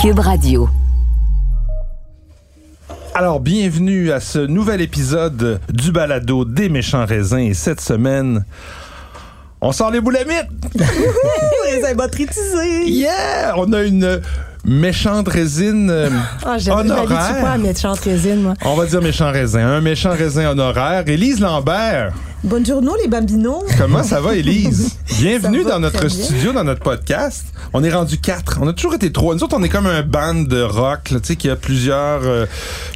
Cube Radio. Alors, bienvenue à ce nouvel épisode du balado des méchants raisins. Et cette semaine, on sort les boulamites! Les. Yeah! On a une méchante résine euh, je m'habitue pas à honoraire. méchante résine, moi. On va dire méchant raisin. Un méchant raisin honoraire. Élise Lambert. Buongiorno, les bambinos. Comment ça va, Élise? Bienvenue va dans notre bien. studio, dans notre podcast. On est rendu quatre. On a toujours été trois. Nous autres, on est comme un band de rock, tu sais, qui a plusieurs, euh,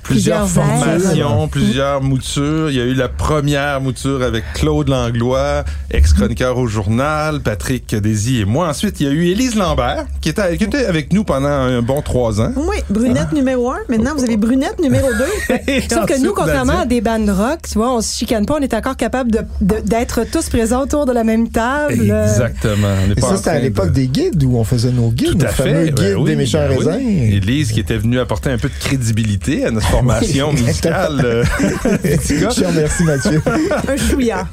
plusieurs, Plusieurs formations, plusieurs moutures. Il y a eu la première mouture avec Claude Langlois, ex-chroniqueur au journal, Patrick Désy et moi. Ensuite, il y a eu Élise Lambert, qui était, qui était avec nous pendant un bon trois ans. Oui, brunette numéro un. Maintenant, vous avez brunette numéro deux. Sauf que nous, contrairement à des bandes rock, tu vois, on se chicane pas, on est encore capable de- de- d'être tous présents autour de la même table. Exactement. Et ça, c'était à de- l'époque des guides où on faisait nos guides, Tout nos à fameux fait. guides ben oui, des méchants ben oui. raisins. Élise qui était venue apporter un peu de crédibilité à notre formation Oui, musicale. euh. Je te remercie, Mathieu. Un chouïa.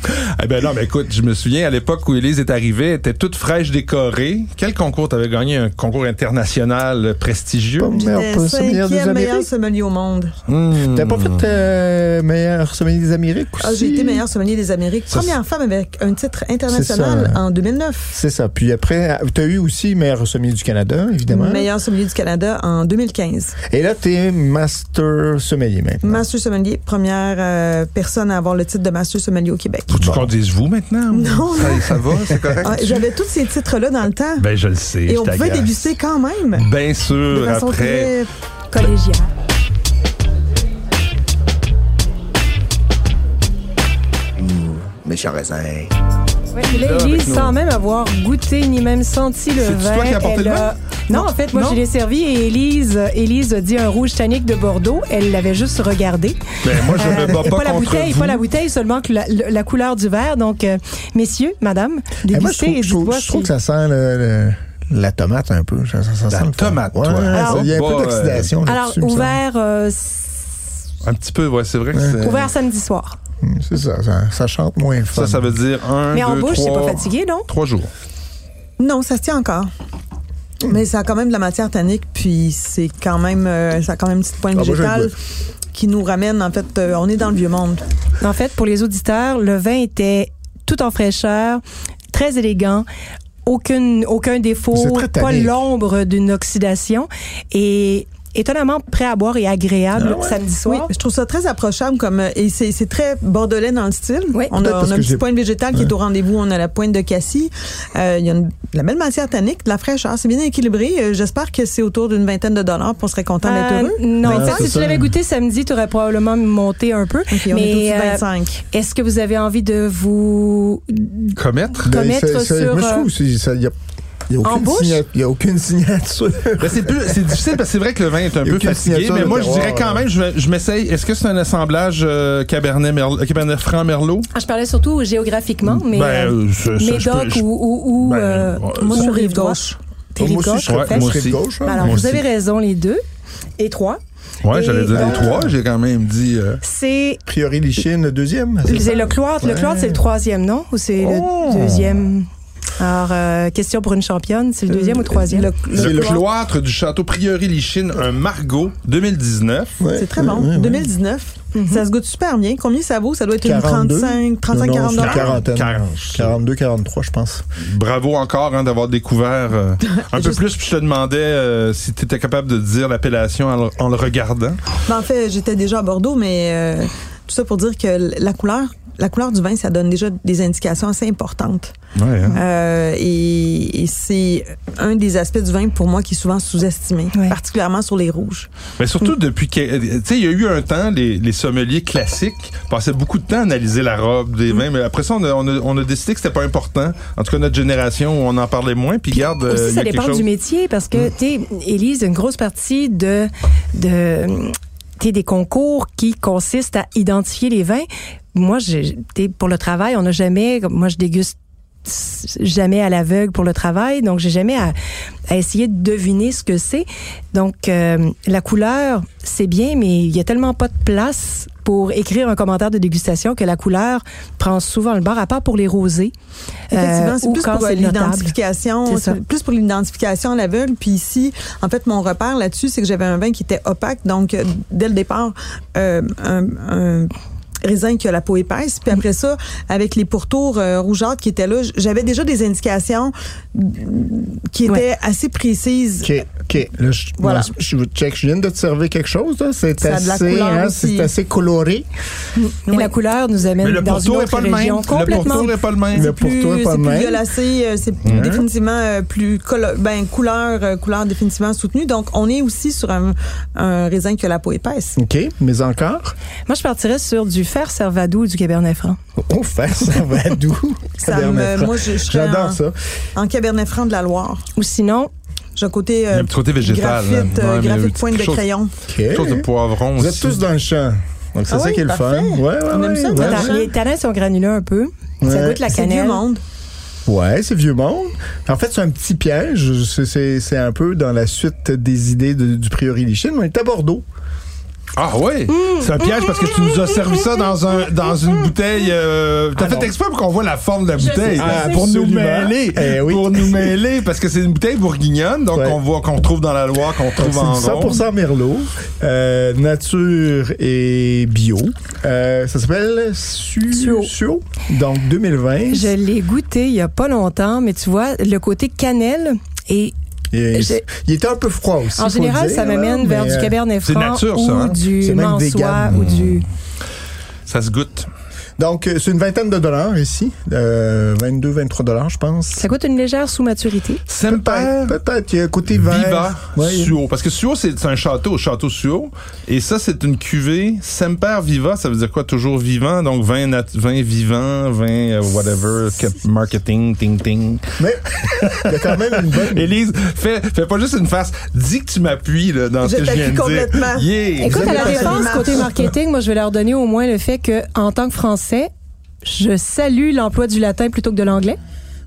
Eh ben non, mais écoute, je me souviens à l'époque où Élise est arrivée, elle était toute fraîche décorée. Quel concours t'avais gagné? Un concours international prestigieux? Pas meilleur sommelière des Amériques. sommelier au monde. Hmm. T'as pas fait euh, meilleur sommelier des Amériques aussi? Ah, j'ai été meilleur sommelier des Amériques. Ça, Première femme avec un titre international ça. en 2009. C'est ça. Puis après, t'as eu aussi meilleur sommelier du Canada, évidemment. Meilleur sommelier du Canada en 2015. Et là, t'es master sommelier maintenant. Master sommelier, première euh, personne à avoir le titre de master sommelier au Québec. Faut-tu Bon. qu'on dise vous maintenant? Non, Ça, ça va, c'est correct? Ah, J'avais tous ces titres-là dans le temps. Ben, je le sais. Et je on pouvait déguster quand même. Bien De sûr, façon après. très collégial. Méchant raisin. Ouais, et là, Là, Élise, avec nos- sans même avoir goûté ni même senti le vin. toi qui as apporté elle le a- Non, en fait, moi, Non? je l'ai servi et Élise, Élise a dit un rouge tannique de Bordeaux. Elle l'avait juste regardé. Ben, moi, je Euh, me bats et pas, pas la contre bouteille, vous. pas la bouteille, seulement que la, le- la couleur du verre. Donc, euh, messieurs, madame, Eh, moi, je dégustez trouve, et je trouve- dites-moi je trouve que ça sent le- le- la tomate un peu. Ça, ça- ça La sent tomate, Ouais, Il y a un peu d'oxydation Alors, ouvert, euh, Un petit peu, ouais, c'est vrai que c'est. ouvert samedi soir. C'est ça, ça, ça chante moins fort. Ça, ça veut dire un, Mais en deux, bouche, c'est pas fatigué, non? Trois jours. Non, ça se tient encore. Mais ça a quand même de la matière tannique, puis c'est quand même, euh, ça a quand même une petite pointe Ah, végétale qui nous ramène, en fait, euh, on est dans le vieux monde. En fait, pour les auditeurs, le vin était tout en fraîcheur, très élégant. Aucune, aucun défaut, pas l'ombre d'une oxydation et étonnamment prêt à boire et agréable Ah ouais? samedi Oui, soir. je trouve ça très approchable comme euh, et c'est c'est très bordelais dans le style. Oui. on a, on a j'ai- petite pointe végétale qui est au rendez-vous. On a la pointe de cassis. Euh, Il y a une- de la belle matière tannique, de la fraîcheur. C'est bien équilibré. Euh, J'espère que c'est autour d'une vingtaine de dollars. puis On serait content d'être Euh, heureux. non, si tu l'avais goûté samedi, tu aurais probablement monté un peu. Ok, on est Mais au-dessus de euh, 25. est-ce que vous avez envie de vous Commettre? Ben, commettre c'est- c'est- sur, Moi, je euh, trouve n'y a, y a en aucune bouche? signa- y a aucune signature. Ben, c'est difficile parce que c'est vrai que le vin est un Il peu fatigué, mais moi je dirais quand euh. même, je, m'essaye. Est-ce que c'est un assemblage euh, Cabernet, Merlot, Cabernet Franc Merlot? Ah, je parlais surtout géographiquement, mais ben, euh, euh, ça- ça, je Médoc peux- je- ou, ou, ou Ben, euh, ouais, Moi, ou sur rive droite. gauche. T'es rive gauche, moi aussi. hein. Alors, Moi vous aussi. avez raison, les deux. Et trois. Ouais, Et, j'allais dire euh, les trois, j'ai quand même dit. euh, C'est Priori Lichine, le deuxième. c'est le cloître. Le cloître, c'est le troisième, non? Ou c'est Oh! le deuxième? Alors, euh, question pour une championne, c'est le deuxième ou le troisième? Le- Le, le- cloître du château Prieuré Lichine, un Margot 2019. Ouais, C'est très bon. ouais, ouais. 2019. Ça se goûte super bien. Combien ça vaut? Ça doit être une 42. 35, 35 Non, non, 40 c'est une quarantaine. 40. 42, 43, je pense. Bravo encore hein, d'avoir découvert euh, un peu plus. Puis je te demandais euh, si tu étais capable de dire l'appellation en, le- en le regardant. Ben, en fait, j'étais déjà à Bordeaux, mais euh, tout ça pour dire que la couleur, la couleur du vin, ça donne déjà des indications assez importantes. Ouais, hein. Euh, et, et c'est un des aspects du vin pour moi qui est souvent sous-estimé, Ouais. particulièrement sur les rouges. Mais surtout depuis que, euh, tu sais, il y a eu un temps, les, les sommeliers classiques passaient beaucoup de temps à analyser la robe des vins, mais après ça, on a, on a, on a décidé que c'était pas important. En tout cas, notre génération, on en parlait moins. Puis garde, euh, Aussi, il y ça dépend chose- du métier parce que, tu sais, Élise, une grosse partie de, de tu sais, des concours qui consistent à identifier les vins. Moi, j'ai- pour le travail, on n'a jamais, moi, je déguste jamais à l'aveugle pour le travail, donc j'ai jamais à, à, essayer de deviner ce que c'est. Donc euh, la couleur, c'est bien, mais il y a tellement pas de place pour écrire un commentaire de dégustation que la couleur prend souvent le bord, à part pour les rosés. Effectivement, euh, c'est plus pour l'identification, plus pour l'identification à l'aveugle. Puis ici, en fait, mon repère là-dessus, c'est que j'avais un vin qui était opaque, donc euh, dès le départ, euh, un, un raisin qui a la peau épaisse. Puis après ça, avec les pourtours euh, rougeâtres qui étaient là, j'avais déjà des indications qui étaient assez précises. OK, OK. Là, je, voilà. je, check, je viens de te servir quelque chose. C'est assez, hein, c'est assez coloré. Et la couleur nous amène dans une autre région. Complètement. Le pourtour n'est pas le même. Le pourtour n'est pas le même. C'est plus violacé, euh, c'est mmh. définitivement euh, plus ben, couleur, couleur définitivement soutenue. Donc, on est aussi sur un, un raisin qui a la peau épaisse. OK, mais encore? Moi, je partirais sur du fer Servadou du Cabernet Franc. Oh, fer Servadou. ça me, moi, je, J'adore ça. En Cabernet Franc de la Loire. Ou sinon, j'ai un côté, euh, un petit côté végétal. Graphite, euh, ouais, graphite pointe de crayon. Quelque chose de poivron Vous aussi. êtes tous dans le champ. Donc, c'est ah ça oui, qui est le fun. Ouais, ouais, On aime ça, ouais. Les tanins sont granuleux un peu. Ça goûte la cannelle. C'est vieux monde. Ouais, c'est vieux monde. En fait, c'est un petit piège. C'est un peu dans la suite des idées de, du Priori des Chines. On est à Bordeaux. Ah oui, mmh, c'est un piège parce que tu nous as servi ça dans un dans une bouteille. Euh, T'as ah fait exprès pour qu'on voit la forme de la bouteille ah, pour nous mêler, eh oui. pour nous mêler parce que c'est une bouteille bourguignonne donc on voit qu'on trouve dans la Loire, qu'on trouve en 100% merlot, euh, nature et bio. Euh, ça s'appelle Suo. Suo. Donc 2020. Je l'ai goûté il y a pas longtemps, mais tu vois le côté cannelle et il, il, était un peu froid aussi. En général, dire, ça m'amène vers du Cabernet Franc nature, ou ça, hein? du Mansois ou du... Ça se goûte. Donc, euh, c'est une vingtaine de dollars ici. Euh, 22, 23 dollars, je pense. Ça coûte une légère sous-maturité. Semper. Peut-être. Il y a un côté vert. Viva. Ouais. Suo. Parce que Suo, c'est un château, Château Suo. Et ça, c'est une cuvée. Semper Viva, ça veut dire quoi? Toujours vivant? Donc, vin, nat vin vivant, vin, euh, whatever, marketing, ting, ting. Mais, il y a quand même une bonne. Élise, fais, fais pas juste une face. Dis que tu m'appuies, là, dans je ce que je viens de complètement. dire. Yeah. Écoute, à la défense, côté marketing, moi, je vais leur donner au moins le fait que, en tant que Français, je salue l'emploi du latin plutôt que de l'anglais.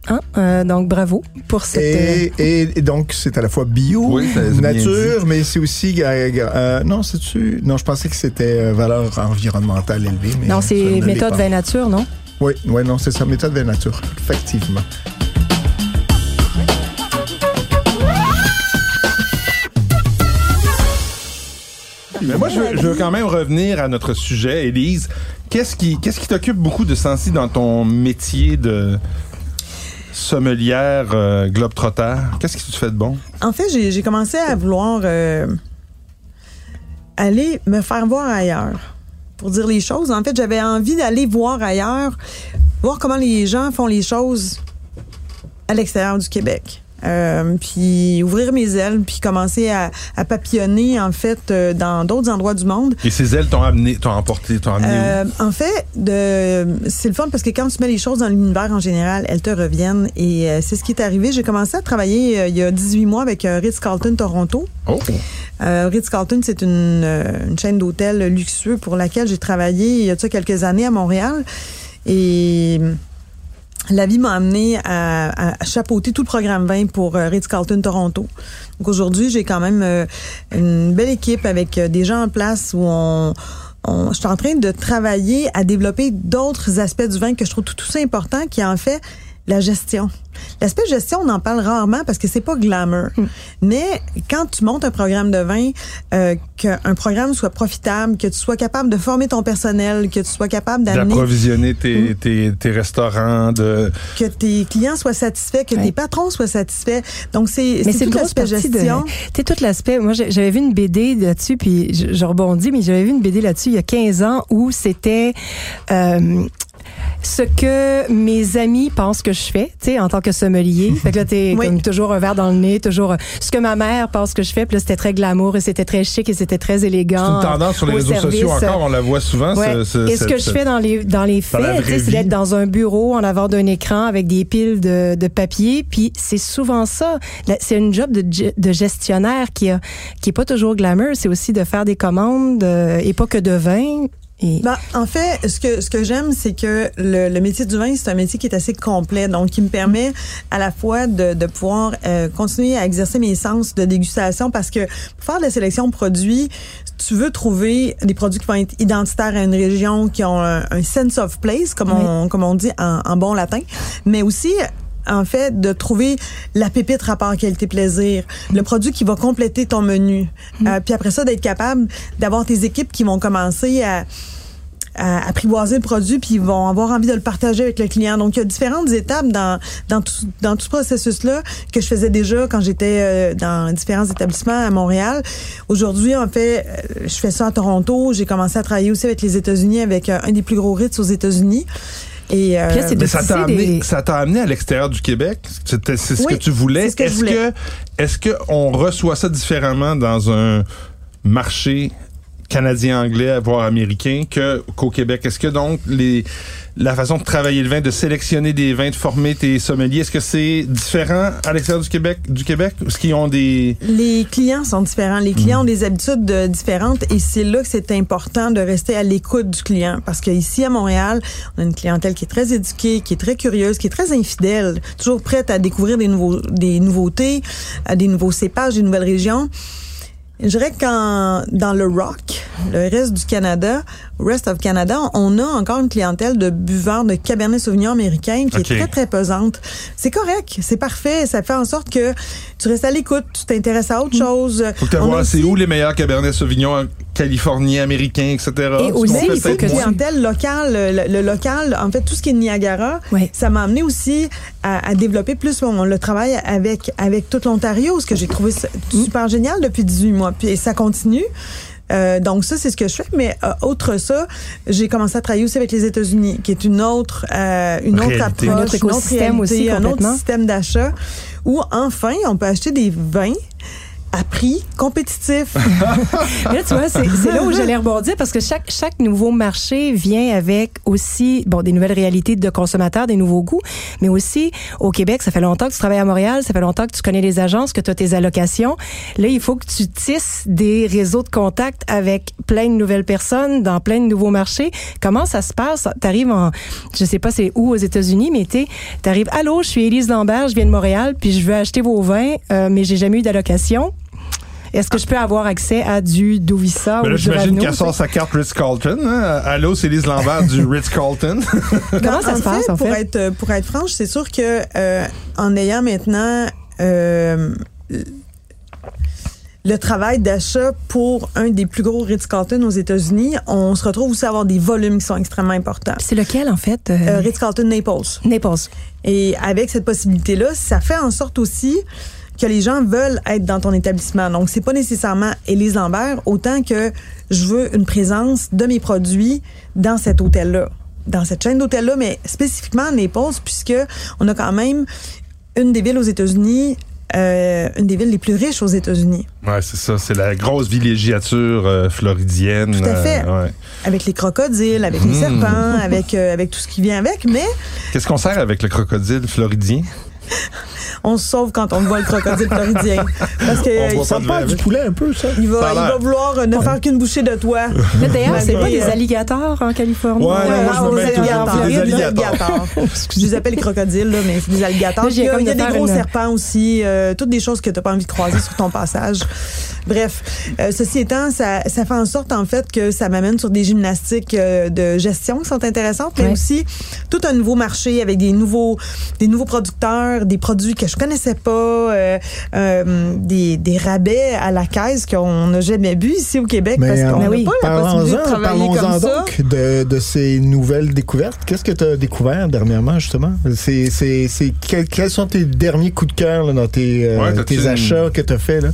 Hein? Euh, donc bravo pour cette. Et, et, et donc c'est à la fois bio, oui, nature, mais c'est aussi euh, euh, non, c'est tu non, je pensais que c'était euh, valeur environnementale élevée. Mais non, c'est méthode vin nature, non? Oui, oui, non, c'est ça, méthode vin nature, effectivement. Mais moi, je veux, je veux, quand même revenir à notre sujet, Élise. Qu'est-ce qui, qu'est-ce qui t'occupe beaucoup de sensi dans ton métier de sommelière euh, globetrotter? Qu'est-ce qui te fait de bon? En fait, j'ai, j'ai commencé à vouloir euh, aller me faire voir ailleurs. Pour dire les choses, en fait, j'avais envie d'aller voir ailleurs, voir comment les gens font les choses à l'extérieur du Québec. Euh, puis ouvrir mes ailes, puis commencer à, à papillonner en fait euh, dans d'autres endroits du monde. Et ces ailes t'ont amené, t'ont emporté, t'ont amené euh, En fait, de, c'est le fun parce que quand tu mets les choses dans l'univers en général, elles te reviennent. Et c'est ce qui est arrivé. J'ai commencé à travailler il y a 18 mois avec Ritz Carlton Toronto. Oh. Ritz Carlton, c'est une, une chaîne d'hôtels luxueux pour laquelle j'ai travaillé il y a quelques années à Montréal. Et la vie m'a amené à, à, chapeauter tout le programme 20 pour euh, Ritz-Carlton Toronto. Donc aujourd'hui, j'ai quand même euh, une belle équipe avec euh, des gens en place où on, on je suis en train de travailler à développer d'autres aspects du vin que je trouve tout, tout important, qui en fait la gestion. L'aspect gestion, on en parle rarement parce que c'est pas glamour. Mm. Mais quand tu montes un programme de vin, euh, qu'un programme soit profitable, que tu sois capable de former ton personnel, que tu sois capable d'amener... D'approvisionner tes, mm. tes, tes, restaurants, de... Que tes clients soient satisfaits, que ouais. tes patrons soient satisfaits. Donc, c'est c'est tout l'aspect gestion. Tu tout l'aspect... Moi, j'avais vu une BD là-dessus, puis je, je rebondis, mais j'avais vu une BD là-dessus il y a 15 ans où c'était... Euh, ce que mes amis pensent que je fais, tu sais, en tant que sommelier. fait que là, t'es oui. comme toujours un verre dans le nez, toujours euh, ce que ma mère pense que je fais. Puis là, c'était très glamour et c'était très chic et c'était très élégant. C'est une tendance sur les réseaux service. sociaux encore, on la voit souvent. Ouais. Ce, ce, et ce que je fais dans les dans les faits, c'est d'être dans un bureau en avant d'un écran avec des piles de, de papier. Puis c'est souvent ça. C'est une job de, de gestionnaire qui a qui est pas toujours glamour. C'est aussi de faire des commandes euh, et pas que de vin Et... Ben, en fait, ce que ce que j'aime, c'est que le, le, métier du vin, c'est un métier qui est assez complet, donc qui me permet à la fois de, de pouvoir euh, continuer à exercer mes sens de dégustation, parce que pour faire de la sélection de produits, tu veux trouver des produits qui vont être identitaires à une région, qui ont un, un sense of place, comme Oui. on comme on dit en, en bon latin, mais aussi en fait, de trouver la pépite rapport qualité-plaisir, le produit qui va compléter ton menu. Euh, puis après ça, d'être capable d'avoir tes équipes qui vont commencer à, à apprivoiser le produit puis ils vont avoir envie de le partager avec le client. Donc il y a différentes étapes dans dans tout dans tout ce processus là que je faisais déjà quand j'étais euh, dans différents établissements à Montréal. Aujourd'hui en fait, euh, je fais ça à Toronto, j'ai commencé à travailler aussi avec les États-Unis avec euh, un des plus gros Ritz aux États-Unis. Et euh, Puis là, c'est Mais ça t'a amené, des- ça t'a amené à l'extérieur du Québec? C'était- C'est ce Oui, que tu voulais. que est-ce que, est-ce que on reçoit ça différemment dans un marché canadien-anglais, voire américain, que qu'au Québec? Est-ce que donc les la façon de travailler le vin, de sélectionner des vins, de former tes sommeliers, est-ce que c'est différent à l'extérieur du Québec, du Québec? Est-ce qu'ils ont des Les clients sont différents. Les clients ont des habitudes euh, différentes et c'est là que c'est important de rester à l'écoute du client. Parce qu'ici, à Montréal, on a une clientèle qui est très éduquée, qui est très curieuse, qui est très infidèle, toujours prête à découvrir des, nouveaux, des nouveautés, à des nouveaux cépages, des nouvelles régions. Je dirais qu'en dans le rock, le reste du Canada, rest of Canada, on a encore une clientèle de buveurs de Cabernet Sauvignon américain qui est très très pesante. C'est correct, c'est parfait, ça fait en sorte que tu restes à l'écoute, tu t'intéresses à autre chose. Faut que tu c'est où les meilleurs Cabernet Sauvignon californiens, américains, etc. Et aussi, il faut que clientèle locale, le, le local, en fait, tout ce qui est Niagara, Oui. ça m'a amené aussi à, à développer plus mon, le travail avec avec toute l'Ontario, ce que j'ai trouvé super génial depuis 18 mois. Puis ça continue. Euh, donc ça, c'est ce que je fais. Mais euh, autre ça, j'ai commencé à travailler aussi avec les États-Unis, qui est une autre, euh, une autre approche, Un autre une autre écosystème aussi, un autre système d'achat, où enfin, on peut acheter des vins à prix compétitif. Là, tu vois, c'est là où j'allais rebondir parce que chaque, chaque nouveau marché vient avec aussi, bon, des nouvelles réalités de consommateurs, des nouveaux goûts, mais aussi au Québec, ça fait longtemps que tu travailles à Montréal, ça fait longtemps que tu connais les agences, que tu as tes allocations. Là, il faut que tu tisses des réseaux de contacts avec plein de nouvelles personnes dans plein de nouveaux marchés. Comment ça se passe? T'arrives en, je sais pas c'est où aux États-Unis, mais tu t'arrives, allô, je suis Élise Lambert, je viens de Montréal, puis je veux acheter vos vins, euh, mais j'ai jamais eu d'allocation. Est-ce que je peux avoir accès à du Dovissa Mais ou là, du j'imagine qu'elle sort sa carte Ritz-Carlton. Hein? Allô, c'est Lise Lambert du Ritz-Carlton. Comment Ben, ça en se passe, en pour fait? Être, pour être franche, c'est sûr que euh, en ayant maintenant euh, le travail d'achat pour un des plus gros Ritz-Carlton aux États-Unis, on se retrouve aussi à avoir des volumes qui sont extrêmement importants. C'est lequel, en fait? euh, Euh, Ritz-Carlton Naples. Naples. Et avec cette possibilité-là, ça fait en sorte aussi que les gens veulent être dans ton établissement. Donc, c'est pas nécessairement Élise Lambert, autant que je veux une présence de mes produits dans cet hôtel-là, dans cette chaîne d'hôtels-là, mais spécifiquement à Naples, puisque on a quand même une des villes aux États-Unis, euh, une des villes les plus riches aux États-Unis, ouais, c'est ça. C'est la grosse villégiature euh, floridienne. Tout à fait. euh, ouais. avec les crocodiles, avec les Mmh. serpents, avec avec tout ce qui vient avec, mais Qu'est-ce qu'on sert avec le crocodile floridien? on se sauve quand on voit le crocodile floridien, parce que On Ça parle verre. du poulet un peu, ça. Il va, il vouloir euh, ne faire qu'une bouchée de toi. Là, D'ailleurs, c'est pas des euh, alligators en Californie? Ouais, non, moi, je Ah, me alligators. des alligators. Je les appelle les crocodiles, là, mais c'est des alligators. Là, il y a, il y a de des gros une- serpents aussi, euh, toutes des choses que tu n'as pas envie de croiser sur ton passage. Bref, euh, ceci étant, ça, ça fait en sorte en fait que ça m'amène sur des gymnastiques euh, de gestion qui sont intéressantes, mais aussi tout un nouveau marché avec des nouveaux, des nouveaux producteurs, des produits que je connaissais pas, euh, euh, des, des rabais à la caisse qu'on n'a jamais bu ici au Québec Mais, parce euh, qu'on n'a oui. pas la possibilité de Parlons-en travailler parlons-en comme ça. donc de, de ces nouvelles découvertes. Qu'est-ce que tu as découvert dernièrement, justement? C'est, c'est, c'est, quels, quels sont tes derniers coups de cœur là, dans tes, euh, Ouais, tes une- achats que tu as fait? Là?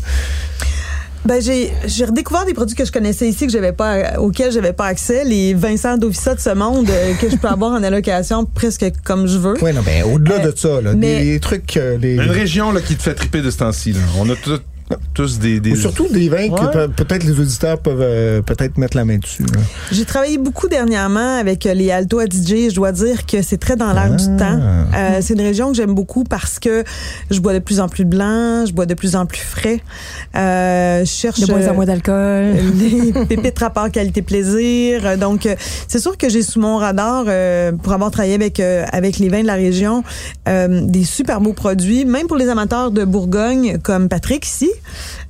Ben j'ai j'ai redécouvert des produits que je connaissais ici que j'avais pas auxquels j'avais pas accès, les Vincent Dovissa de ce monde euh, que je peux avoir en allocation presque comme je veux. Oui, non, ben, au-delà Euh, de ça, là, mais- des trucs... euh, les, Une région là, qui te fait triper de ce temps-ci. là. On a tout. Tous des... des... Ou surtout des vins que Ouais. peut-être les auditeurs peuvent euh, peut-être mettre la main dessus. là. J'ai travaillé beaucoup dernièrement avec euh, les Alto Adige. Je dois dire que c'est très dans l'air Ah. du temps. Euh, c'est une région que j'aime beaucoup parce que je bois de plus en plus de blanc, je bois de plus en plus frais. Euh, je cherche De moins en euh, moins d'alcool. les pépites rapport qualité-plaisir. Euh, Donc, euh, c'est sûr que j'ai sous mon radar, euh, pour avoir travaillé avec euh, avec les vins de la région, euh, des super beaux produits, même pour les amateurs de Bourgogne, comme Patrick ici,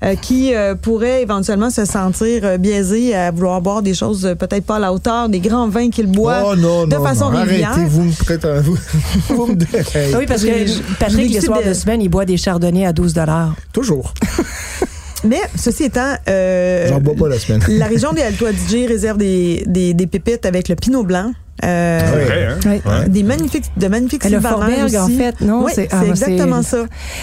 euh, qui euh, pourrait éventuellement se sentir euh, biaisé à vouloir boire des choses euh, peut-être pas à la hauteur des grands vins qu'il boit oh non, de non, façon non. régulière. Arrêtez, vous me prêtez un... Vous, vous me oui, parce que Patrick, les soirs de- de semaine, il boit des chardonnays à 12 Toujours. Mais ceci étant, euh, J'en bois pas la semaine. la région des Alto Adige réserve des, des, des pépites avec le Pinot Blanc. Euh. Vrai, hein? Oui. Ouais. Des magnifiques, de magnifiques Le Forberg, en aussi. fait, non? Oui, c'est c'est ah, moi, exactement ça.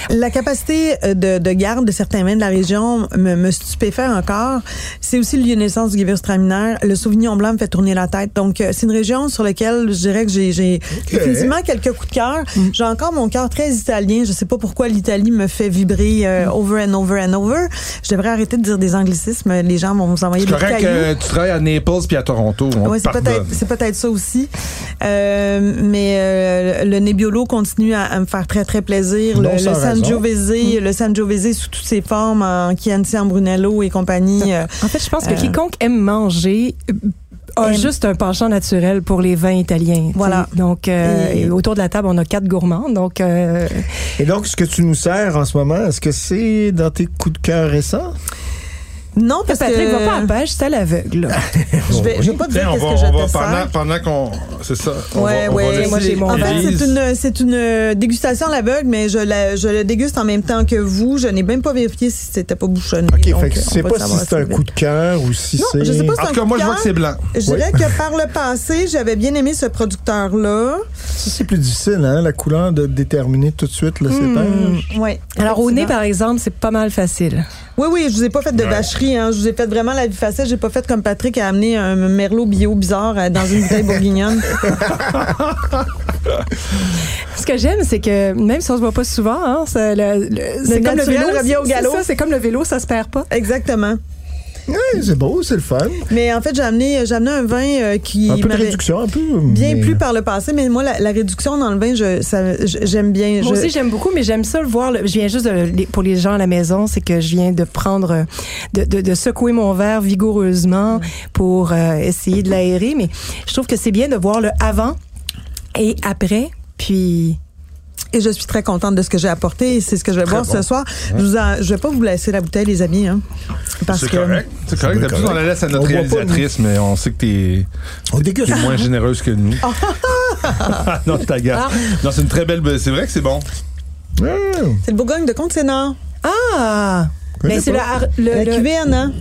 La capacité euh, de, de garde de certains vins de la région me, me stupéfait encore. C'est aussi le lieu de naissance du Gewürztraminer. Le Sauvignon blanc me fait tourner la tête. Donc, euh, c'est une région sur laquelle je dirais que j'ai définitivement quelques coups de cœur. J'ai encore mon cœur très italien. Je sais pas pourquoi l'Italie me fait vibrer euh, over and over and over. Je devrais arrêter de dire des anglicismes. Les gens vont vous envoyer C'est des correct cailloux. que tu travailles à Naples puis à Toronto. On Oui, c'est peut-être c'est peut-être ça aussi. Euh, mais euh, le Nebbiolo continue à, à me faire très très plaisir. Non, le, le. Sangiovese, le Sangiovese sous toutes ses formes en Chianti, en Brunello et compagnie. euh, En fait, je pense que Euh, quiconque aime manger a Aime. juste un penchant naturel pour les vins italiens. Voilà. Donc, euh, Et- et autour de la table, on a quatre gourmands. Donc, euh, Et donc, ce que tu nous sers en ce moment, est-ce que c'est dans tes coups de cœur récents? Non, parce Patrick que va pas à la pêche, c'est à l'aveugle. là. je vais, je vais pas te dire qu'est-ce va, que je on va pendant, pendant qu'on. C'est ça. On Ouais, va, on ouais, moi, j'ai mon En fait, c'est une, c'est une euh, dégustation à l'aveugle, mais je, la, je le déguste en même temps que vous. Je n'ai même pas vérifié si c'était pas bouchonné. OK, donc, fait que va pas si c'est un coup de cœur ou si Non, c'est... je sais pas En tout cas, moi, je vois que c'est blanc. Je dirais que par le passé, j'avais bien aimé ce producteur-là. Ça, c'est plus difficile, hein, la couleur de déterminer tout de suite le cépage. Ouais. Alors, au nez, par exemple, c'est pas mal facile. Oui, oui, je vous ai pas fait de Ouais. vacherie, hein. Je vous ai fait vraiment la vie facile. J'ai pas fait comme Patrick a amené un merlot bio bizarre euh, dans une bouteille bourguignonne. Ce que j'aime, c'est que même si on se voit pas souvent, hein, c'est le, le- c'est comme le vélo. revient au galop. ça, C'est comme le vélo, ça se perd pas. Exactement. Ouais, c'est beau, c'est le fun. Mais en fait, j'ai amené, j'ai amené un vin euh, qui Un peu de réduction, un peu. bien mais- plu par le passé, mais moi, la, la réduction dans le vin, je, ça- je- j'aime bien. Moi Je- aussi, j'aime beaucoup, mais j'aime ça le voir. le- Je viens juste de- pour les gens à la maison, c'est que je viens de prendre, euh, de, de, de secouer mon verre vigoureusement pour euh, essayer de l'aérer. Mais je trouve que c'est bien de voir le avant et après. Puis, Et je suis très contente de ce que j'ai apporté. C'est ce que je vais boire bon. ce soir. Je, vous en- je vais pas vous laisser la bouteille, les amis. Hein, parce C'est que correct. C'est correct. D'habitude, on la laisse à notre On réalisatrice, mais on sait que t'es On déguste. t'es moins généreuse que nous. non, ta Ah. Non, c'est une très belle. C'est vrai que c'est bon. Ouais. c'est le Bourgogne de Comte-Sénard. ah! Mais c'est le, le, La le- cuvée Anna.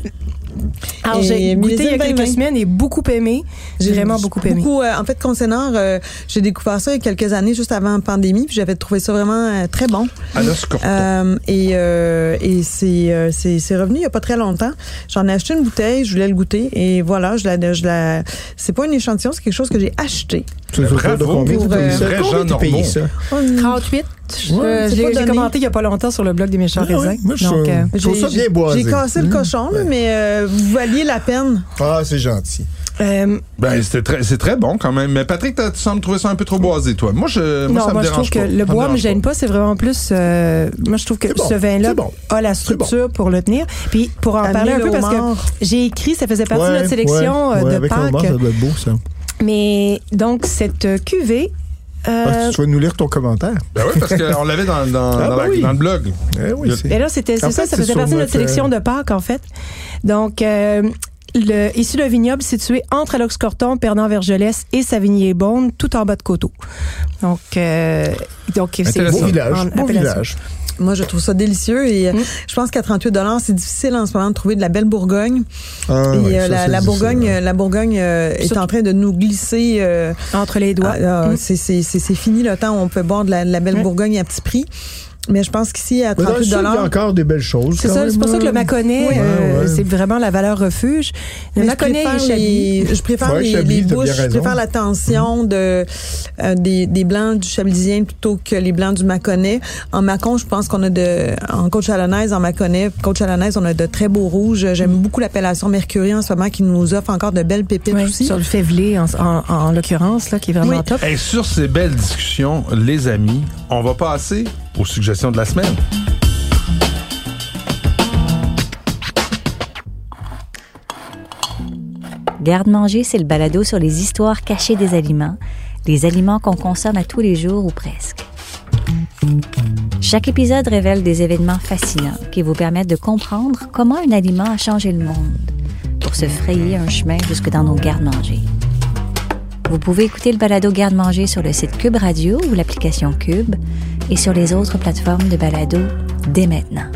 Alors, j'ai goûté il y a quelques 2020. semaines et beaucoup aimé. J'ai vraiment beaucoup aimé. Beaucoup, euh, en fait, Comte-Sénard, euh, j'ai découvert ça il y a quelques années, juste avant la pandémie, puis j'avais trouvé ça vraiment euh, très bon. Anna Scorton. Euh, et euh, et c'est, euh, c'est, c'est revenu il y a pas très longtemps. J'en ai acheté une bouteille, je voulais le goûter et voilà, je la, je la, c'est pas une échantillon, c'est quelque chose que j'ai acheté. Tu sais Bravo. de combien Pour, euh, t'as payé Normand. ça? 38. Je- Ouais, c'est j'ai pas j'ai donné. commenté il y a pas longtemps sur le blog des méchants ouais, raisins. moi, je Donc, suis- euh, Je trouve ça bien boisé. J'ai cassé le Mmh. cochon, mais euh, vous valiez la peine. Ah, c'est gentil. euh, Ben, c'était très, c'est très bon quand même. Mais Patrick, tu sembles trouver ça un peu trop boisé, toi. Moi, je, moi, non, ça moi me je trouve dérange que pas. le Ça bois me dérange gêne pas, c'est vraiment plus. euh, moi je trouve que C'est bon, ce vin-là c'est bon. a la structure pour le tenir. Puis pour en Amener parler un peu parce que j'ai écrit, ça faisait partie de notre sélection ouais, ouais, de avec Pâques. ça doit être beau, ça. Mais donc cette euh, cuvée. Euh, Ah, tu vas nous lire ton commentaire? Ben oui, parce qu'on l'avait dans, dans, Ah, dans, ben la- oui. dans le blog. Eh oui, c'est- Et là, c'était c'est ça, fait, ça faisait partie de notre notre, sélection euh, de Pâques, en fait. Donc, euh, le, issu d'un vignoble situé entre Alox-Corton, Perdant-Vergelès et Savigny-et-Beaune, tout en bas de coteau. Donc, euh, donc c'est. Beau village, en beau village. Moi, je trouve ça délicieux et euh, Mm. je pense qu'à 38 c'est difficile en ce moment de trouver de la belle Bourgogne. Ah, et euh, ça, la, c'est la Bourgogne, ouais. euh, la Bourgogne euh, est Surtout- en train de nous glisser. euh, Entre les doigts. ah, ah, Mm. c'est, c'est, c'est, c'est fini le temps où on peut boire de la, de la belle Ouais. Bourgogne à petit prix. Mais je pense qu'ici, à Mais dans le 38 sud, il y a encore des belles choses. C'est ça, c'est pour ça que le hein. Mâconnais, Oui. euh, Ouais, ouais. c'est vraiment la valeur refuge. Le Mais je Mâconnais préfère, et Chablis. les, je préfère Ouais, les, Chablis, bouches, je préfère la tension de, euh, des, des blancs du chablisien plutôt que les blancs du Mâconnais. En Mâcon, je pense qu'on a de, en côte chalonnaise, en Mâconnais, côte chalonnaise, on a de très beaux rouges. J'aime beaucoup l'appellation Mercury en ce moment qui nous offre encore de belles pépites Ouais, aussi. sur le févelé, en, en, en l'occurrence, là, qui est vraiment Oui. top. Et sur ces belles discussions, les amis, on va passer aux suggestions de la semaine. Garde-manger, c'est le balado sur les histoires cachées des aliments, les aliments qu'on consomme à tous les jours ou presque. Chaque épisode révèle des événements fascinants qui vous permettent de comprendre comment un aliment a changé le monde pour se frayer un chemin jusque dans nos garde-manger. Vous pouvez écouter le balado Garde-manger sur le site Cube Radio ou l'application Cube et sur les autres plateformes de balado dès maintenant.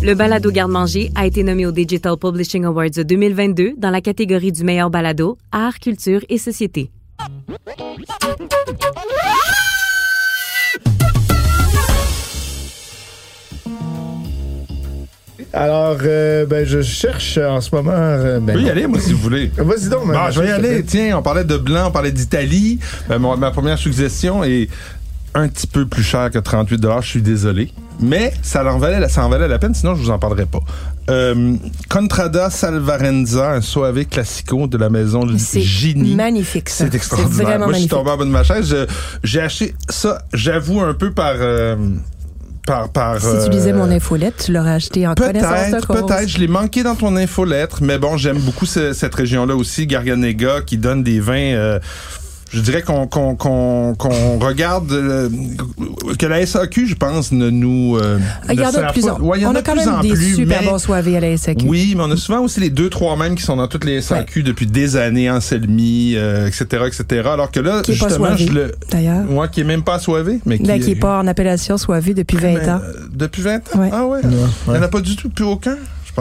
Le balado Garde-manger a été nommé au Digital Publishing Awards 2022 dans la catégorie du meilleur balado, art, culture et société. Alors, euh, ben, je cherche en ce moment. euh, Je ben, y aller, moi, si vous voulez. Vas-y donc. Bon, ma- je vais y aller. Tiens, on parlait de blanc, on parlait d'Italie. Ben, ma première suggestion est un petit peu plus cher que 38 Je suis désolé. Mais ça en valait, la- ça en valait la peine, sinon je vous en parlerai pas. Euh, Contrada Salvarenza, un soave classico de la maison C'est Gini. magnifique, ça. C'est extraordinaire. Moi, je suis magnifique. tombé en bas de ma chaise. J'ai acheté ça, j'avoue, un peu par... euh, par, par Si tu lisais euh, mon infolette, tu l'aurais acheté en connaissance de Peut-être, cause. peut-être. Je l'ai manqué dans ton infolettre, mais bon, j'aime beaucoup ce- cette région-là aussi, Garganega, qui donne des vins. Je dirais qu'on qu'on qu'on qu'on regarde euh, que la SAQ, je pense, ne nous. euh, Ah, Il y en a de plus en Ouais, en On a a quand même en des plus, super bons soivés à la SAQ. Oui, mais on a souvent aussi les deux, trois mêmes qui sont dans toutes les SAQ depuis des années, Anselmi, euh, etc., etc. Alors que là, Qui est pas justement, soivé, je le. d'ailleurs. Moi, qui est même pas assoivé, mais qui, Ben, qui est pas en appellation soivé depuis 20 Mais, ans. euh, depuis 20 ans? Ouais. Ah ouais? Il n'y en a pas du tout, plus aucun?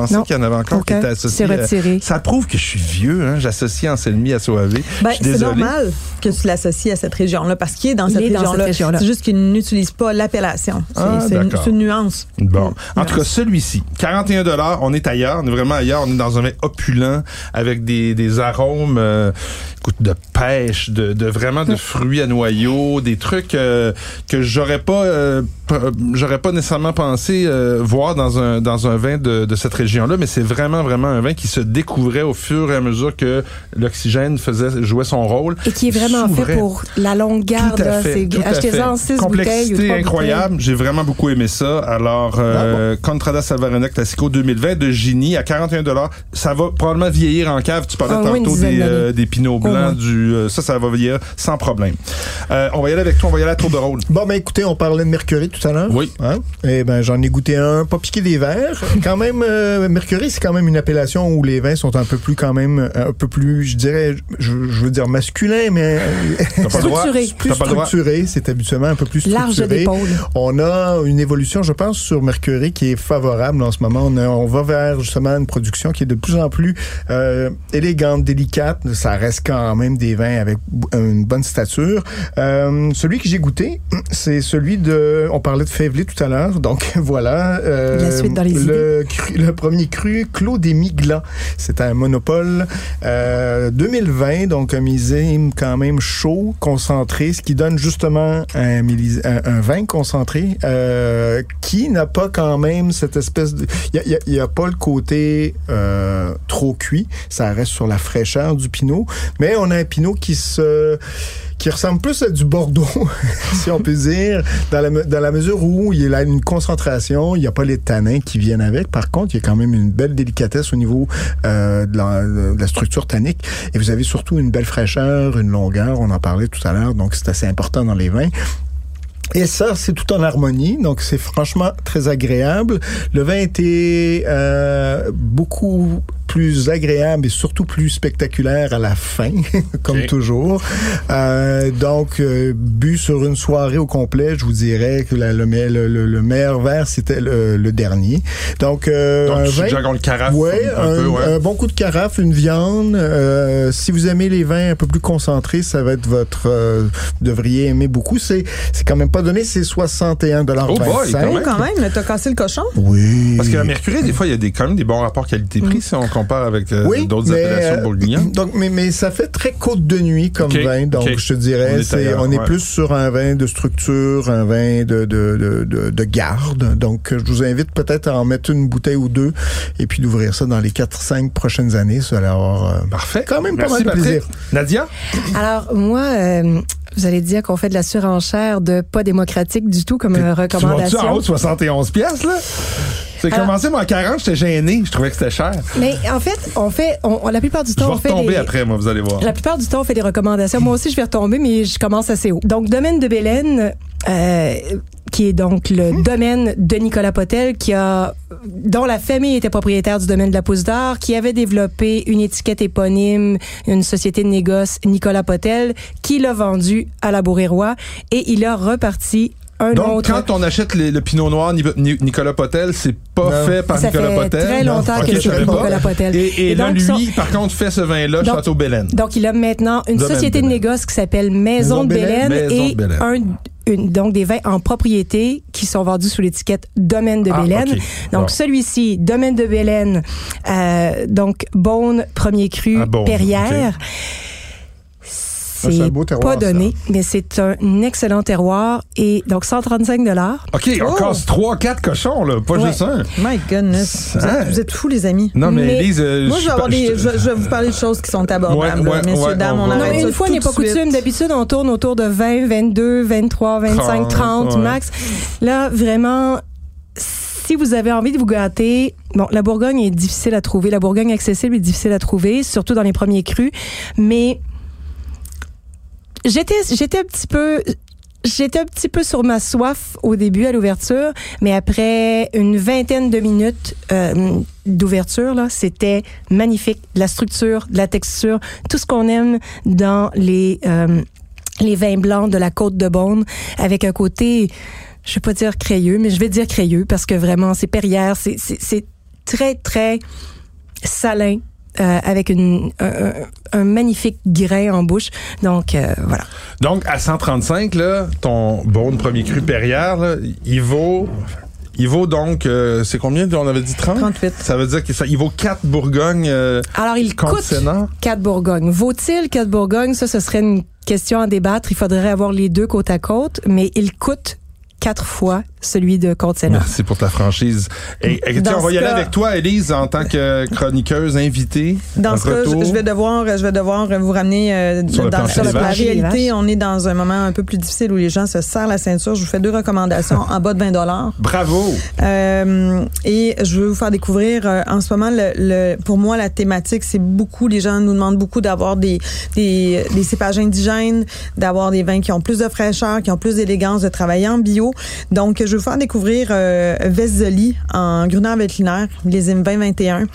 Je pensais qu'il y en avait encore Aucun. qui étaient associés. C'est à- retiré. Ça prouve que je suis vieux, hein. J'associe Anselmi à Soavé. Ben, je suis c'est désolé. normal que tu l'associes à cette région-là parce qu'il est dans Il cette région-là. C'est juste qu'il n'utilise pas l'appellation. C'est Ah, une, nuance. Bon. En tout cas, celui-ci, 41 dollars, on est ailleurs, on est vraiment ailleurs, on est dans un vin opulent avec des, des arômes euh, écoute, de pêche, de, de vraiment de fruits à noyaux, des trucs euh, que j'aurais pas euh, j'aurais pas nécessairement pensé euh, voir dans un dans un vin de, de cette région-là, mais c'est vraiment vraiment un vin qui se découvrait au fur et à mesure que l'oxygène faisait jouait son rôle. Et qui est vraiment fait pour la longue garde. Achetez-en six bouteilles ou Complexité trois incroyable. J'ai vraiment beaucoup aimé ça. Alors, euh, Contrada Salvarena Classico 2020 de Gini à 41 Ça va probablement vieillir en cave. Tu parlais une tantôt dizaine des, euh, des pinots blancs. Du, euh, ça, ça va vieillir sans problème. Euh, on va y aller avec toi. On va y aller à tour de rôle. Bon, ben écoutez, on parlait de Mercury tout à l'heure. Oui. Hein? Eh ben, j'en ai goûté un, pas piqué des verres. quand même, euh, Mercury, c'est quand même une appellation où les vins sont un peu plus, quand même, un peu plus, je dirais, je, je veux dire masculin, mais euh. Structuré. plus structuré. C'est habituellement un peu plus Large structuré. d'épaule. On a une évolution, je pense, sur Mercury qui est favorable en ce moment. On, a- on va vers justement une production qui est de plus en plus euh, élégante, délicate. Ça reste quand même des vins avec une bonne stature. Euh, celui que j'ai goûté, c'est celui de... On parlait de Févelé tout à l'heure, donc voilà. euh, La suite dans les le, cru- le premier cru, Claude Miglas. C'est un monopole euh, 2020, donc un millésime quand même chaud, concentré, ce qui donne justement un, un, un vin concentré euh, qui n'a pas quand même cette espèce de... Il n'y a, a pas le côté euh, trop cuit, ça reste sur la fraîcheur du pinot, mais on a un pinot qui se qui ressemble plus à du Bordeaux, si on peut dire, dans la, mesure où il y a une concentration, il n'y a pas les tanins qui viennent avec. Par contre, il y a quand même une belle délicatesse au niveau euh, de, la, de la structure tannique. Et vous avez surtout une belle fraîcheur, une longueur, on en parlait tout à l'heure, donc c'est assez important dans les vins. Et ça, c'est tout en harmonie, donc c'est franchement très agréable. Le vin était euh, beaucoup plus agréable et surtout plus spectaculaire à la fin, comme toujours. Euh, donc, euh, bu sur une soirée au complet, je vous dirais que la- le, le, le- le meilleur verre, c'était le, le dernier. Donc, euh, Donc, un vin- le carafe Ouais, un, un, peu, ouais. un bon coup de carafe, une viande. Euh, si vous aimez les vins un peu plus concentrés, ça va être votre. euh, vous devriez aimer beaucoup. C'est c'est quand même pas donné, c'est 61 dollars. Oh boy, quand même. quand même, t'as cassé le cochon. Oui. Parce qu'à Mercury, des fois, il y a des, quand même des bons rapports qualité-prix si on compare avec euh, oui, d'autres mais, appellations euh, bourguignonnes. Donc, mais, mais ça fait très côte de nuit comme vin. Donc, je te On dirais, est c'est ailleurs, on est ouais. plus sur un vin de structure, un vin de, de, de, de, de garde. Donc, je vous invite peut-être à en mettre une bouteille ou deux et puis d'ouvrir ça dans les 4-5 prochaines années. Ça va avoir euh, Parfait. quand même pas Merci, mal de Patrick. plaisir. Nadia? Alors, moi, euh, vous allez dire qu'on fait de la surenchère de pas démocratique du tout comme euh, Tu vas-tu en recommandation. haut de 71 pièces là? C'est commencé, moi, à 40, j'étais gêné. Je trouvais que c'était cher. Mais en fait, on fait, on, on- la plupart du Je vais temps, on fait retomber des, après, moi, vous allez voir. La plupart du temps, on fait des recommandations. Moi aussi, je vais retomber, mais je commence assez haut. Donc, domaine de Bélène, euh, qui est donc le domaine de Nicolas Potel, qui a, dont la famille était propriétaire du domaine de la Pousse d'Or, qui avait développé une étiquette éponyme, une société de négoce, Nicolas Potel, qui l'a vendu à la Bourré-Roi et il a reparti un Donc, autre. quand on achète les- le Pinot Noir Ni- Ni- Nicolas Potel, c'est pas Non. fait par Ça Nicolas fait Potel. très longtemps Ok, que je c'est. Nicolas Potel. Et, et Et là, donc, lui, par contre, fait ce vin-là, Château Bélène. Donc, il a maintenant une Domaine société de négoce qui s'appelle Maison, Maison de Bélène. Et de Bélène. un une, donc des vins en propriété qui sont vendus sous l'étiquette Domaine de Ah, Bélène. Donc Bon. celui-ci, Domaine de Bélène, euh, donc Beaune, premier cru, Ah, Perrière. C'est un beau terroir, pas donné, mais c'est un excellent terroir et donc 135 dollars. OK, on Oh! casse 3-4 cochons, là, pas Ouais. juste un. My goodness. Vous Hein? êtes, vous êtes fous, les amis. Non, mais, Mais- Elise, euh, Moi, je vais, avoir des, je, je vais vous parler de choses qui sont abordables. Ouais, ouais, Messieurs, ouais, dames, on on, arrête une fois n'est pas suite. coutume. D'habitude, on tourne autour de 20, 22, 23, 25, 30 ouais. max. Là, vraiment, si vous avez envie de vous gâter, bon, la Bourgogne est difficile à trouver. La Bourgogne accessible est difficile à trouver, surtout dans les premiers crus. Mais j'étais, j'étais un petit peu, J'étais un petit peu sur ma soif au début, à l'ouverture, mais après une vingtaine de minutes euh, d'ouverture, là, c'était magnifique. La structure, la texture, tout ce qu'on aime dans les euh, les vins blancs de la côte de Beaune, avec un côté, je vais pas dire crayeux, mais je vais dire crayeux parce que vraiment, c'est Perrière, c'est c'est- c'est très très salin. Euh, avec une, un, un- magnifique grain en bouche. Donc, euh, voilà. Donc, à 135, là, ton bon premier cru Perrière, là, il vaut... Il vaut donc, euh, c'est combien? On avait dit 30? 38. Ça veut dire qu'il il vaut 4 Bourgognes euh, Alors, il coûte Sénat? 4 Bourgognes. Vaut-il 4 Bourgognes? Ça, ce serait une question à débattre. Il faudrait avoir les deux côte à côte, mais il coûte quatre fois celui de Côte-Sénat. Merci pour ta franchise. Et, et Dans on va y aller cas- avec toi, Élise, en tant que chroniqueuse invitée. Dans ce cas, je, je vais devoir, je vais devoir vous ramener euh, Sur dans sur la réalité. On est dans un moment un peu plus difficile où les gens se serrent la ceinture. Je vous fais deux recommandations en bas de 20 dollars. Bravo! Euh, et je veux vous faire découvrir euh, en ce moment, le, le- pour moi, la thématique, c'est beaucoup, les gens nous demandent beaucoup d'avoir des, des, des cépages indigènes, d'avoir des vins qui ont plus de fraîcheur, qui ont plus d'élégance, de travailler en bio. Donc, je vais vous faire découvrir euh, Veseli en Gruner Veltliner, millésime 2021.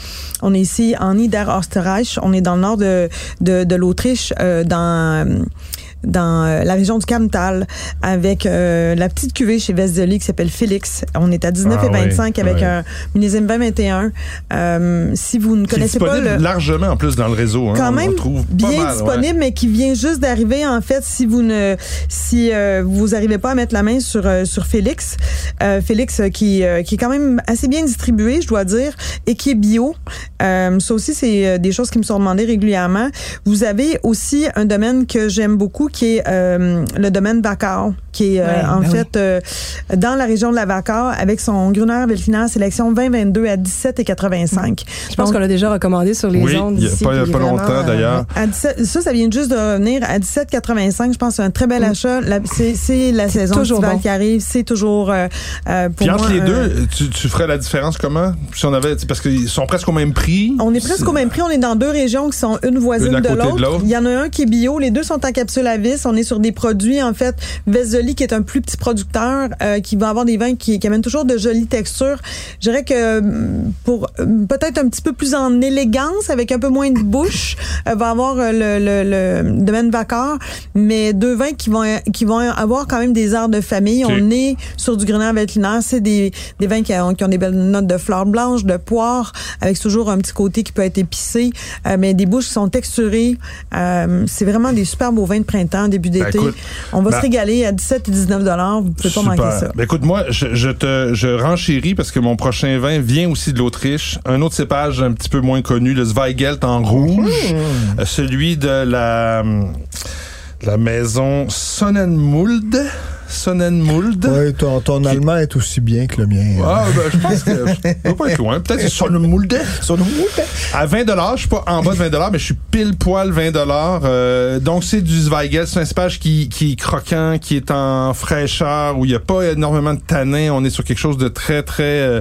On est ici en Niederösterreich. On est dans le nord de, de, de l'Autriche, euh, dans dans euh, la région du Camtal avec euh, la petite cuvée chez Vesdeli qui s'appelle Félix. On est à 19 Ah et 25 oui, avec ouais. un millésime 2021. Euh, si vous ne connaissez pas le largement en plus dans le réseau. Hein, quand on même trouve bien mal, ouais. disponible, mais qui vient juste d'arriver. En fait, si vous ne, si euh, vous arrivez pas à mettre la main sur euh, sur Félix, euh, Félix qui euh, qui est quand même assez bien distribué, je dois dire, et qui est bio. Euh, ça aussi, c'est des choses qui me sont demandées régulièrement. Vous avez aussi un domaine que j'aime beaucoup, qui est euh, le domaine Bacard, qui est euh, Ouais, en ben oui. fait euh, dans la région de la Bacard, avec son Gruner Veltliner sélection 2022 à 17 et 85. Je pense qu'on l'a déjà recommandé sur les Oui, ondes il y a ici. pas- longtemps, d'ailleurs. À 17 ça, ça vient juste de revenir à 17,85. Je pense que c'est un très bel achat. La- C'est la saison estivale bon. qui arrive. C'est toujours pour Puis entre moi, les deux, tu, tu ferais la différence comment? Si on avait, parce qu'ils sont presque au même prix. On est presque au même prix. On est dans deux régions qui sont une voisine Une à de l'autre. Il y en a un qui est bio. Les deux sont en capsule à On est sur des produits, en fait, Vesoli, qui est un plus petit producteur, euh, qui va avoir des vins qui, qui amènent toujours de jolies textures. Je dirais que mm, pour euh, peut-être un petit peu plus en élégance, avec un peu moins de bouche, euh, va avoir euh, le, le, le domaine Vacard, mais deux vins qui vont qui vont avoir quand même des airs de famille. On est sur du Grenache Veltliner. C'est des, des vins qui ont, qui ont des belles notes de fleurs blanches, de poire, avec toujours un petit côté qui peut être épicé, euh, mais des bouches qui sont texturées. Euh, c'est vraiment des super beaux vins de printemps, début Ben, d'été. On va ben- se régaler à 17 et 19 dollars. Vous pouvez pas manquer ça. Ben, écoute, moi, je, je te je renchéris parce que mon prochain vin vient aussi de l'Autriche. Un autre cépage un petit peu moins connu, le Zweigelt en rouge. Euh, celui de la, la maison Sonnenmulde. Sonnenmulde. Ouais, ton, ton allemand est aussi bien que le mien. Ah, ben, je pense que je dois pas être loin. Peut-être Sonnenmulde. Sonnenmulde. À 20 je suis pas en bas de 20 mais je suis pile poil 20 euh, Donc c'est du Zweigel, c'est un cépage qui, qui est croquant, qui est en fraîcheur, où il y a pas énormément de tanin. On est sur quelque chose de très très euh,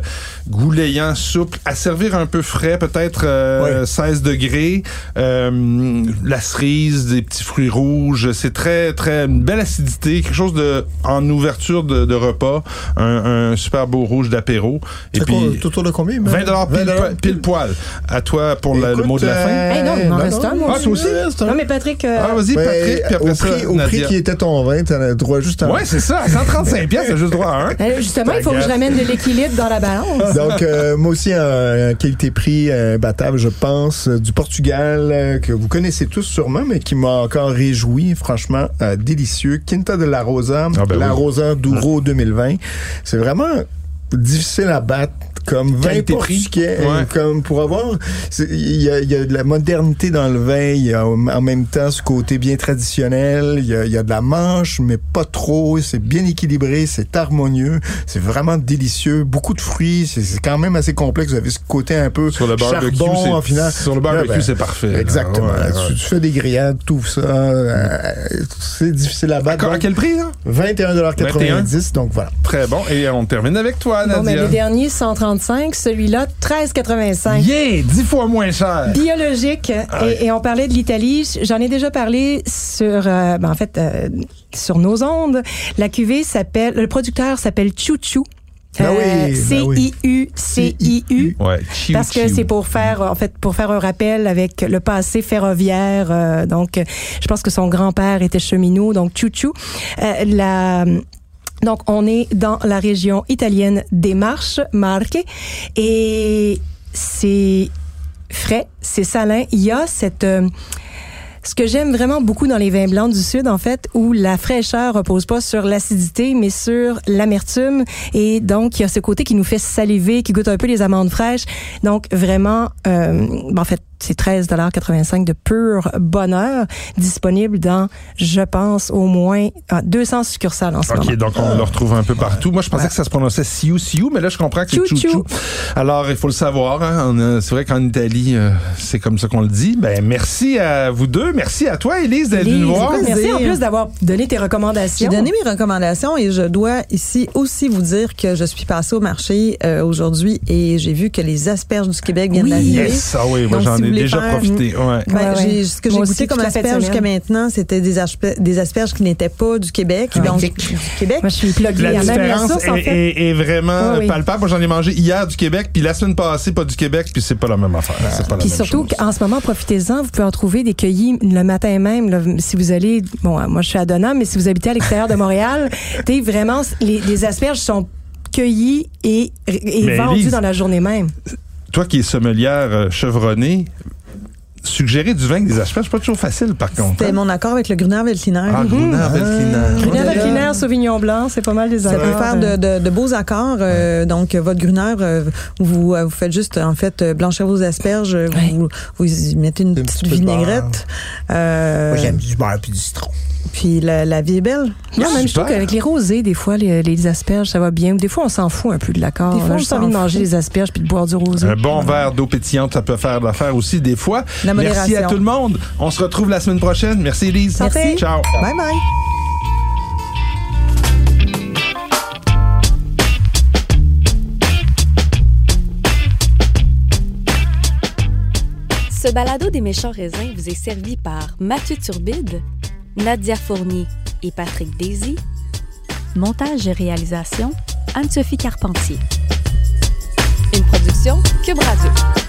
goulayant, souple, à servir un peu frais, peut-être euh, Ouais. 16 degrés. Euh, la cerise, des petits fruits rouges, c'est très très une belle acidité, quelque chose de en ouverture de, de repas, un, un super beau rouge d'apéro. Et puis coûte autour de combien? 20 man? dollars pile, 20 poil- pile poil. À toi pour le- mot de la fin. euh, Hey, non, il m'en reste un, moi Ah, toi aussi? reste un. Non, mais Patrick, euh, Ah, vas-y, Ben, Patrick, puis après au ça, prix, au Nadia. prix qui était ton vin, t'en as droit juste à Ouais, c'est ça. À 135 pièces, t'as juste droit à un. euh, justement, il faut que je ramène de l'équilibre dans la balance. Donc, euh, moi aussi, un, un qualité-prix battable, je pense, du Portugal, que vous connaissez tous sûrement, mais qui m'a encore réjoui, franchement, euh, délicieux. Quinta de la Rosa, Ah, ben la oui. Douro 2020. C'est vraiment difficile à battre comme vin portugais, euh, comme pour avoir, il y, a, de la modernité dans le vin, il y a en même temps ce côté bien traditionnel, il y a, de la manche, mais pas trop, c'est bien équilibré, c'est harmonieux, c'est vraiment délicieux, beaucoup de fruits, c'est quand même assez complexe, vous avez ce côté un peu sur le barbecue, charbon en final. Sur le barbecue, ben, c'est parfait. Exactement, ouais. Tu, fais des grillades, tout ça, euh, c'est difficile à battre. À, quel prix, là? 21,90 21. donc voilà. Très bon, et on termine avec toi, ben, Nadia. Bon, mais les derniers 130 celui-là 13,85. Yeah, 10 fois moins cher. Biologique. Et, on parlait de l'Italie. J'en ai déjà parlé sur, euh, ben, en fait, euh, sur nos ondes. La cuvée s'appelle, le producteur s'appelle Chouchou. Ben oui, euh, ben C-I-U, C-I-U. Ouais, parce que c'est pour faire, en fait, pour faire un rappel avec le passé ferroviaire. Donc, je pense que son grand-père était cheminot, donc Chouchou. La, donc, on est dans la région italienne des Marches, Marche, et c'est frais, c'est salin. Il y a cette... euh, ce que j'aime vraiment beaucoup dans les vins blancs du Sud, en fait, où la fraîcheur repose pas sur l'acidité, mais sur l'amertume. Et donc, il y a ce côté qui nous fait saliver, qui goûte un peu les amandes fraîches. Donc, vraiment, euh, ben, en fait, c'est 13,85 de pur bonheur, disponible dans, je pense, au moins ah, 200 succursales en ce moment. OK, donc on le retrouve un peu partout. Moi, je pensais que ça se prononçait Siu Siu, mais là, je comprends que c'est Chou. Alors, il faut le savoir. Hein, c'est vrai qu'en Italie, euh, c'est comme ça qu'on le dit. Ben, merci à vous deux. Merci à toi, Élise, d'être venue voir. merci en plus d'avoir donné tes J'ai recommandations. donné mes recommandations et je dois ici aussi vous dire que je suis passée au marché euh, aujourd'hui et j'ai vu que les asperges du Québec viennent Oui. d'arriver. Yes, ah oui, moi, j'en ai voulez déjà faire- profité. Ouais. Ben, Ouais, ce que j'ai goûté comme asperges jusqu'à maintenant, c'était des, aspe- des asperges qui n'étaient pas du Québec. Donc, du Québec. Moi, je suis pluguée La différence sauce, en est, fait. est- est vraiment Oui, oui. palpable. Moi, j'en ai mangé hier du Québec, puis la semaine passée, pas du Québec, puis c'est pas la même affaire. C'est pas la Puis même surtout chose. qu'en ce moment, profitez-en, vous pouvez en trouver des cueillis le matin même. là, si vous allez, bon, euh, moi je suis à Donham, mais si vous habitez à l'extérieur de Montréal, tu sais, vraiment, les, les asperges sont cueillies et, et vendues dans la journée même. Toi qui es sommelière euh, chevronnée, suggérer du vin avec des asperges, c'est pas toujours facile, par contre. C'était hein? mon accord avec le Gruner Veltliner. Ah, Gruner Veltliner. Gruner Veltliner, Sauvignon Blanc, c'est pas mal des Ça peut accords, faire euh, de, de, de beaux accords. euh, donc, votre gruner, euh, vous, euh, vous faites juste, en fait, euh, blanchir vos asperges. euh, Ouais. Vous, vous y mettez une Un petite vinaigrette. Euh, Moi, j'aime du beurre puis du citron. puis la, la vie est belle. Non, même je trouve qu'avec les rosés, des fois, les, les asperges, ça va bien. Des fois, on s'en fout un peu de l'accord. Des fois, On a on juste envie de manger des asperges puis de boire du rosé. Un bon verre d'eau pétillante, ça peut faire l'affaire aussi des fois. La Merci modération. à tout le monde. On se retrouve la semaine prochaine. Merci, Elise. Merci. Ciao. Bye bye. Ce balado des méchants raisins vous est servi par Mathieu Turbide, Nadia Fournier et Patrick Daisy. Montage et réalisation, Anne-Sophie Carpentier. Une production Cube Radio.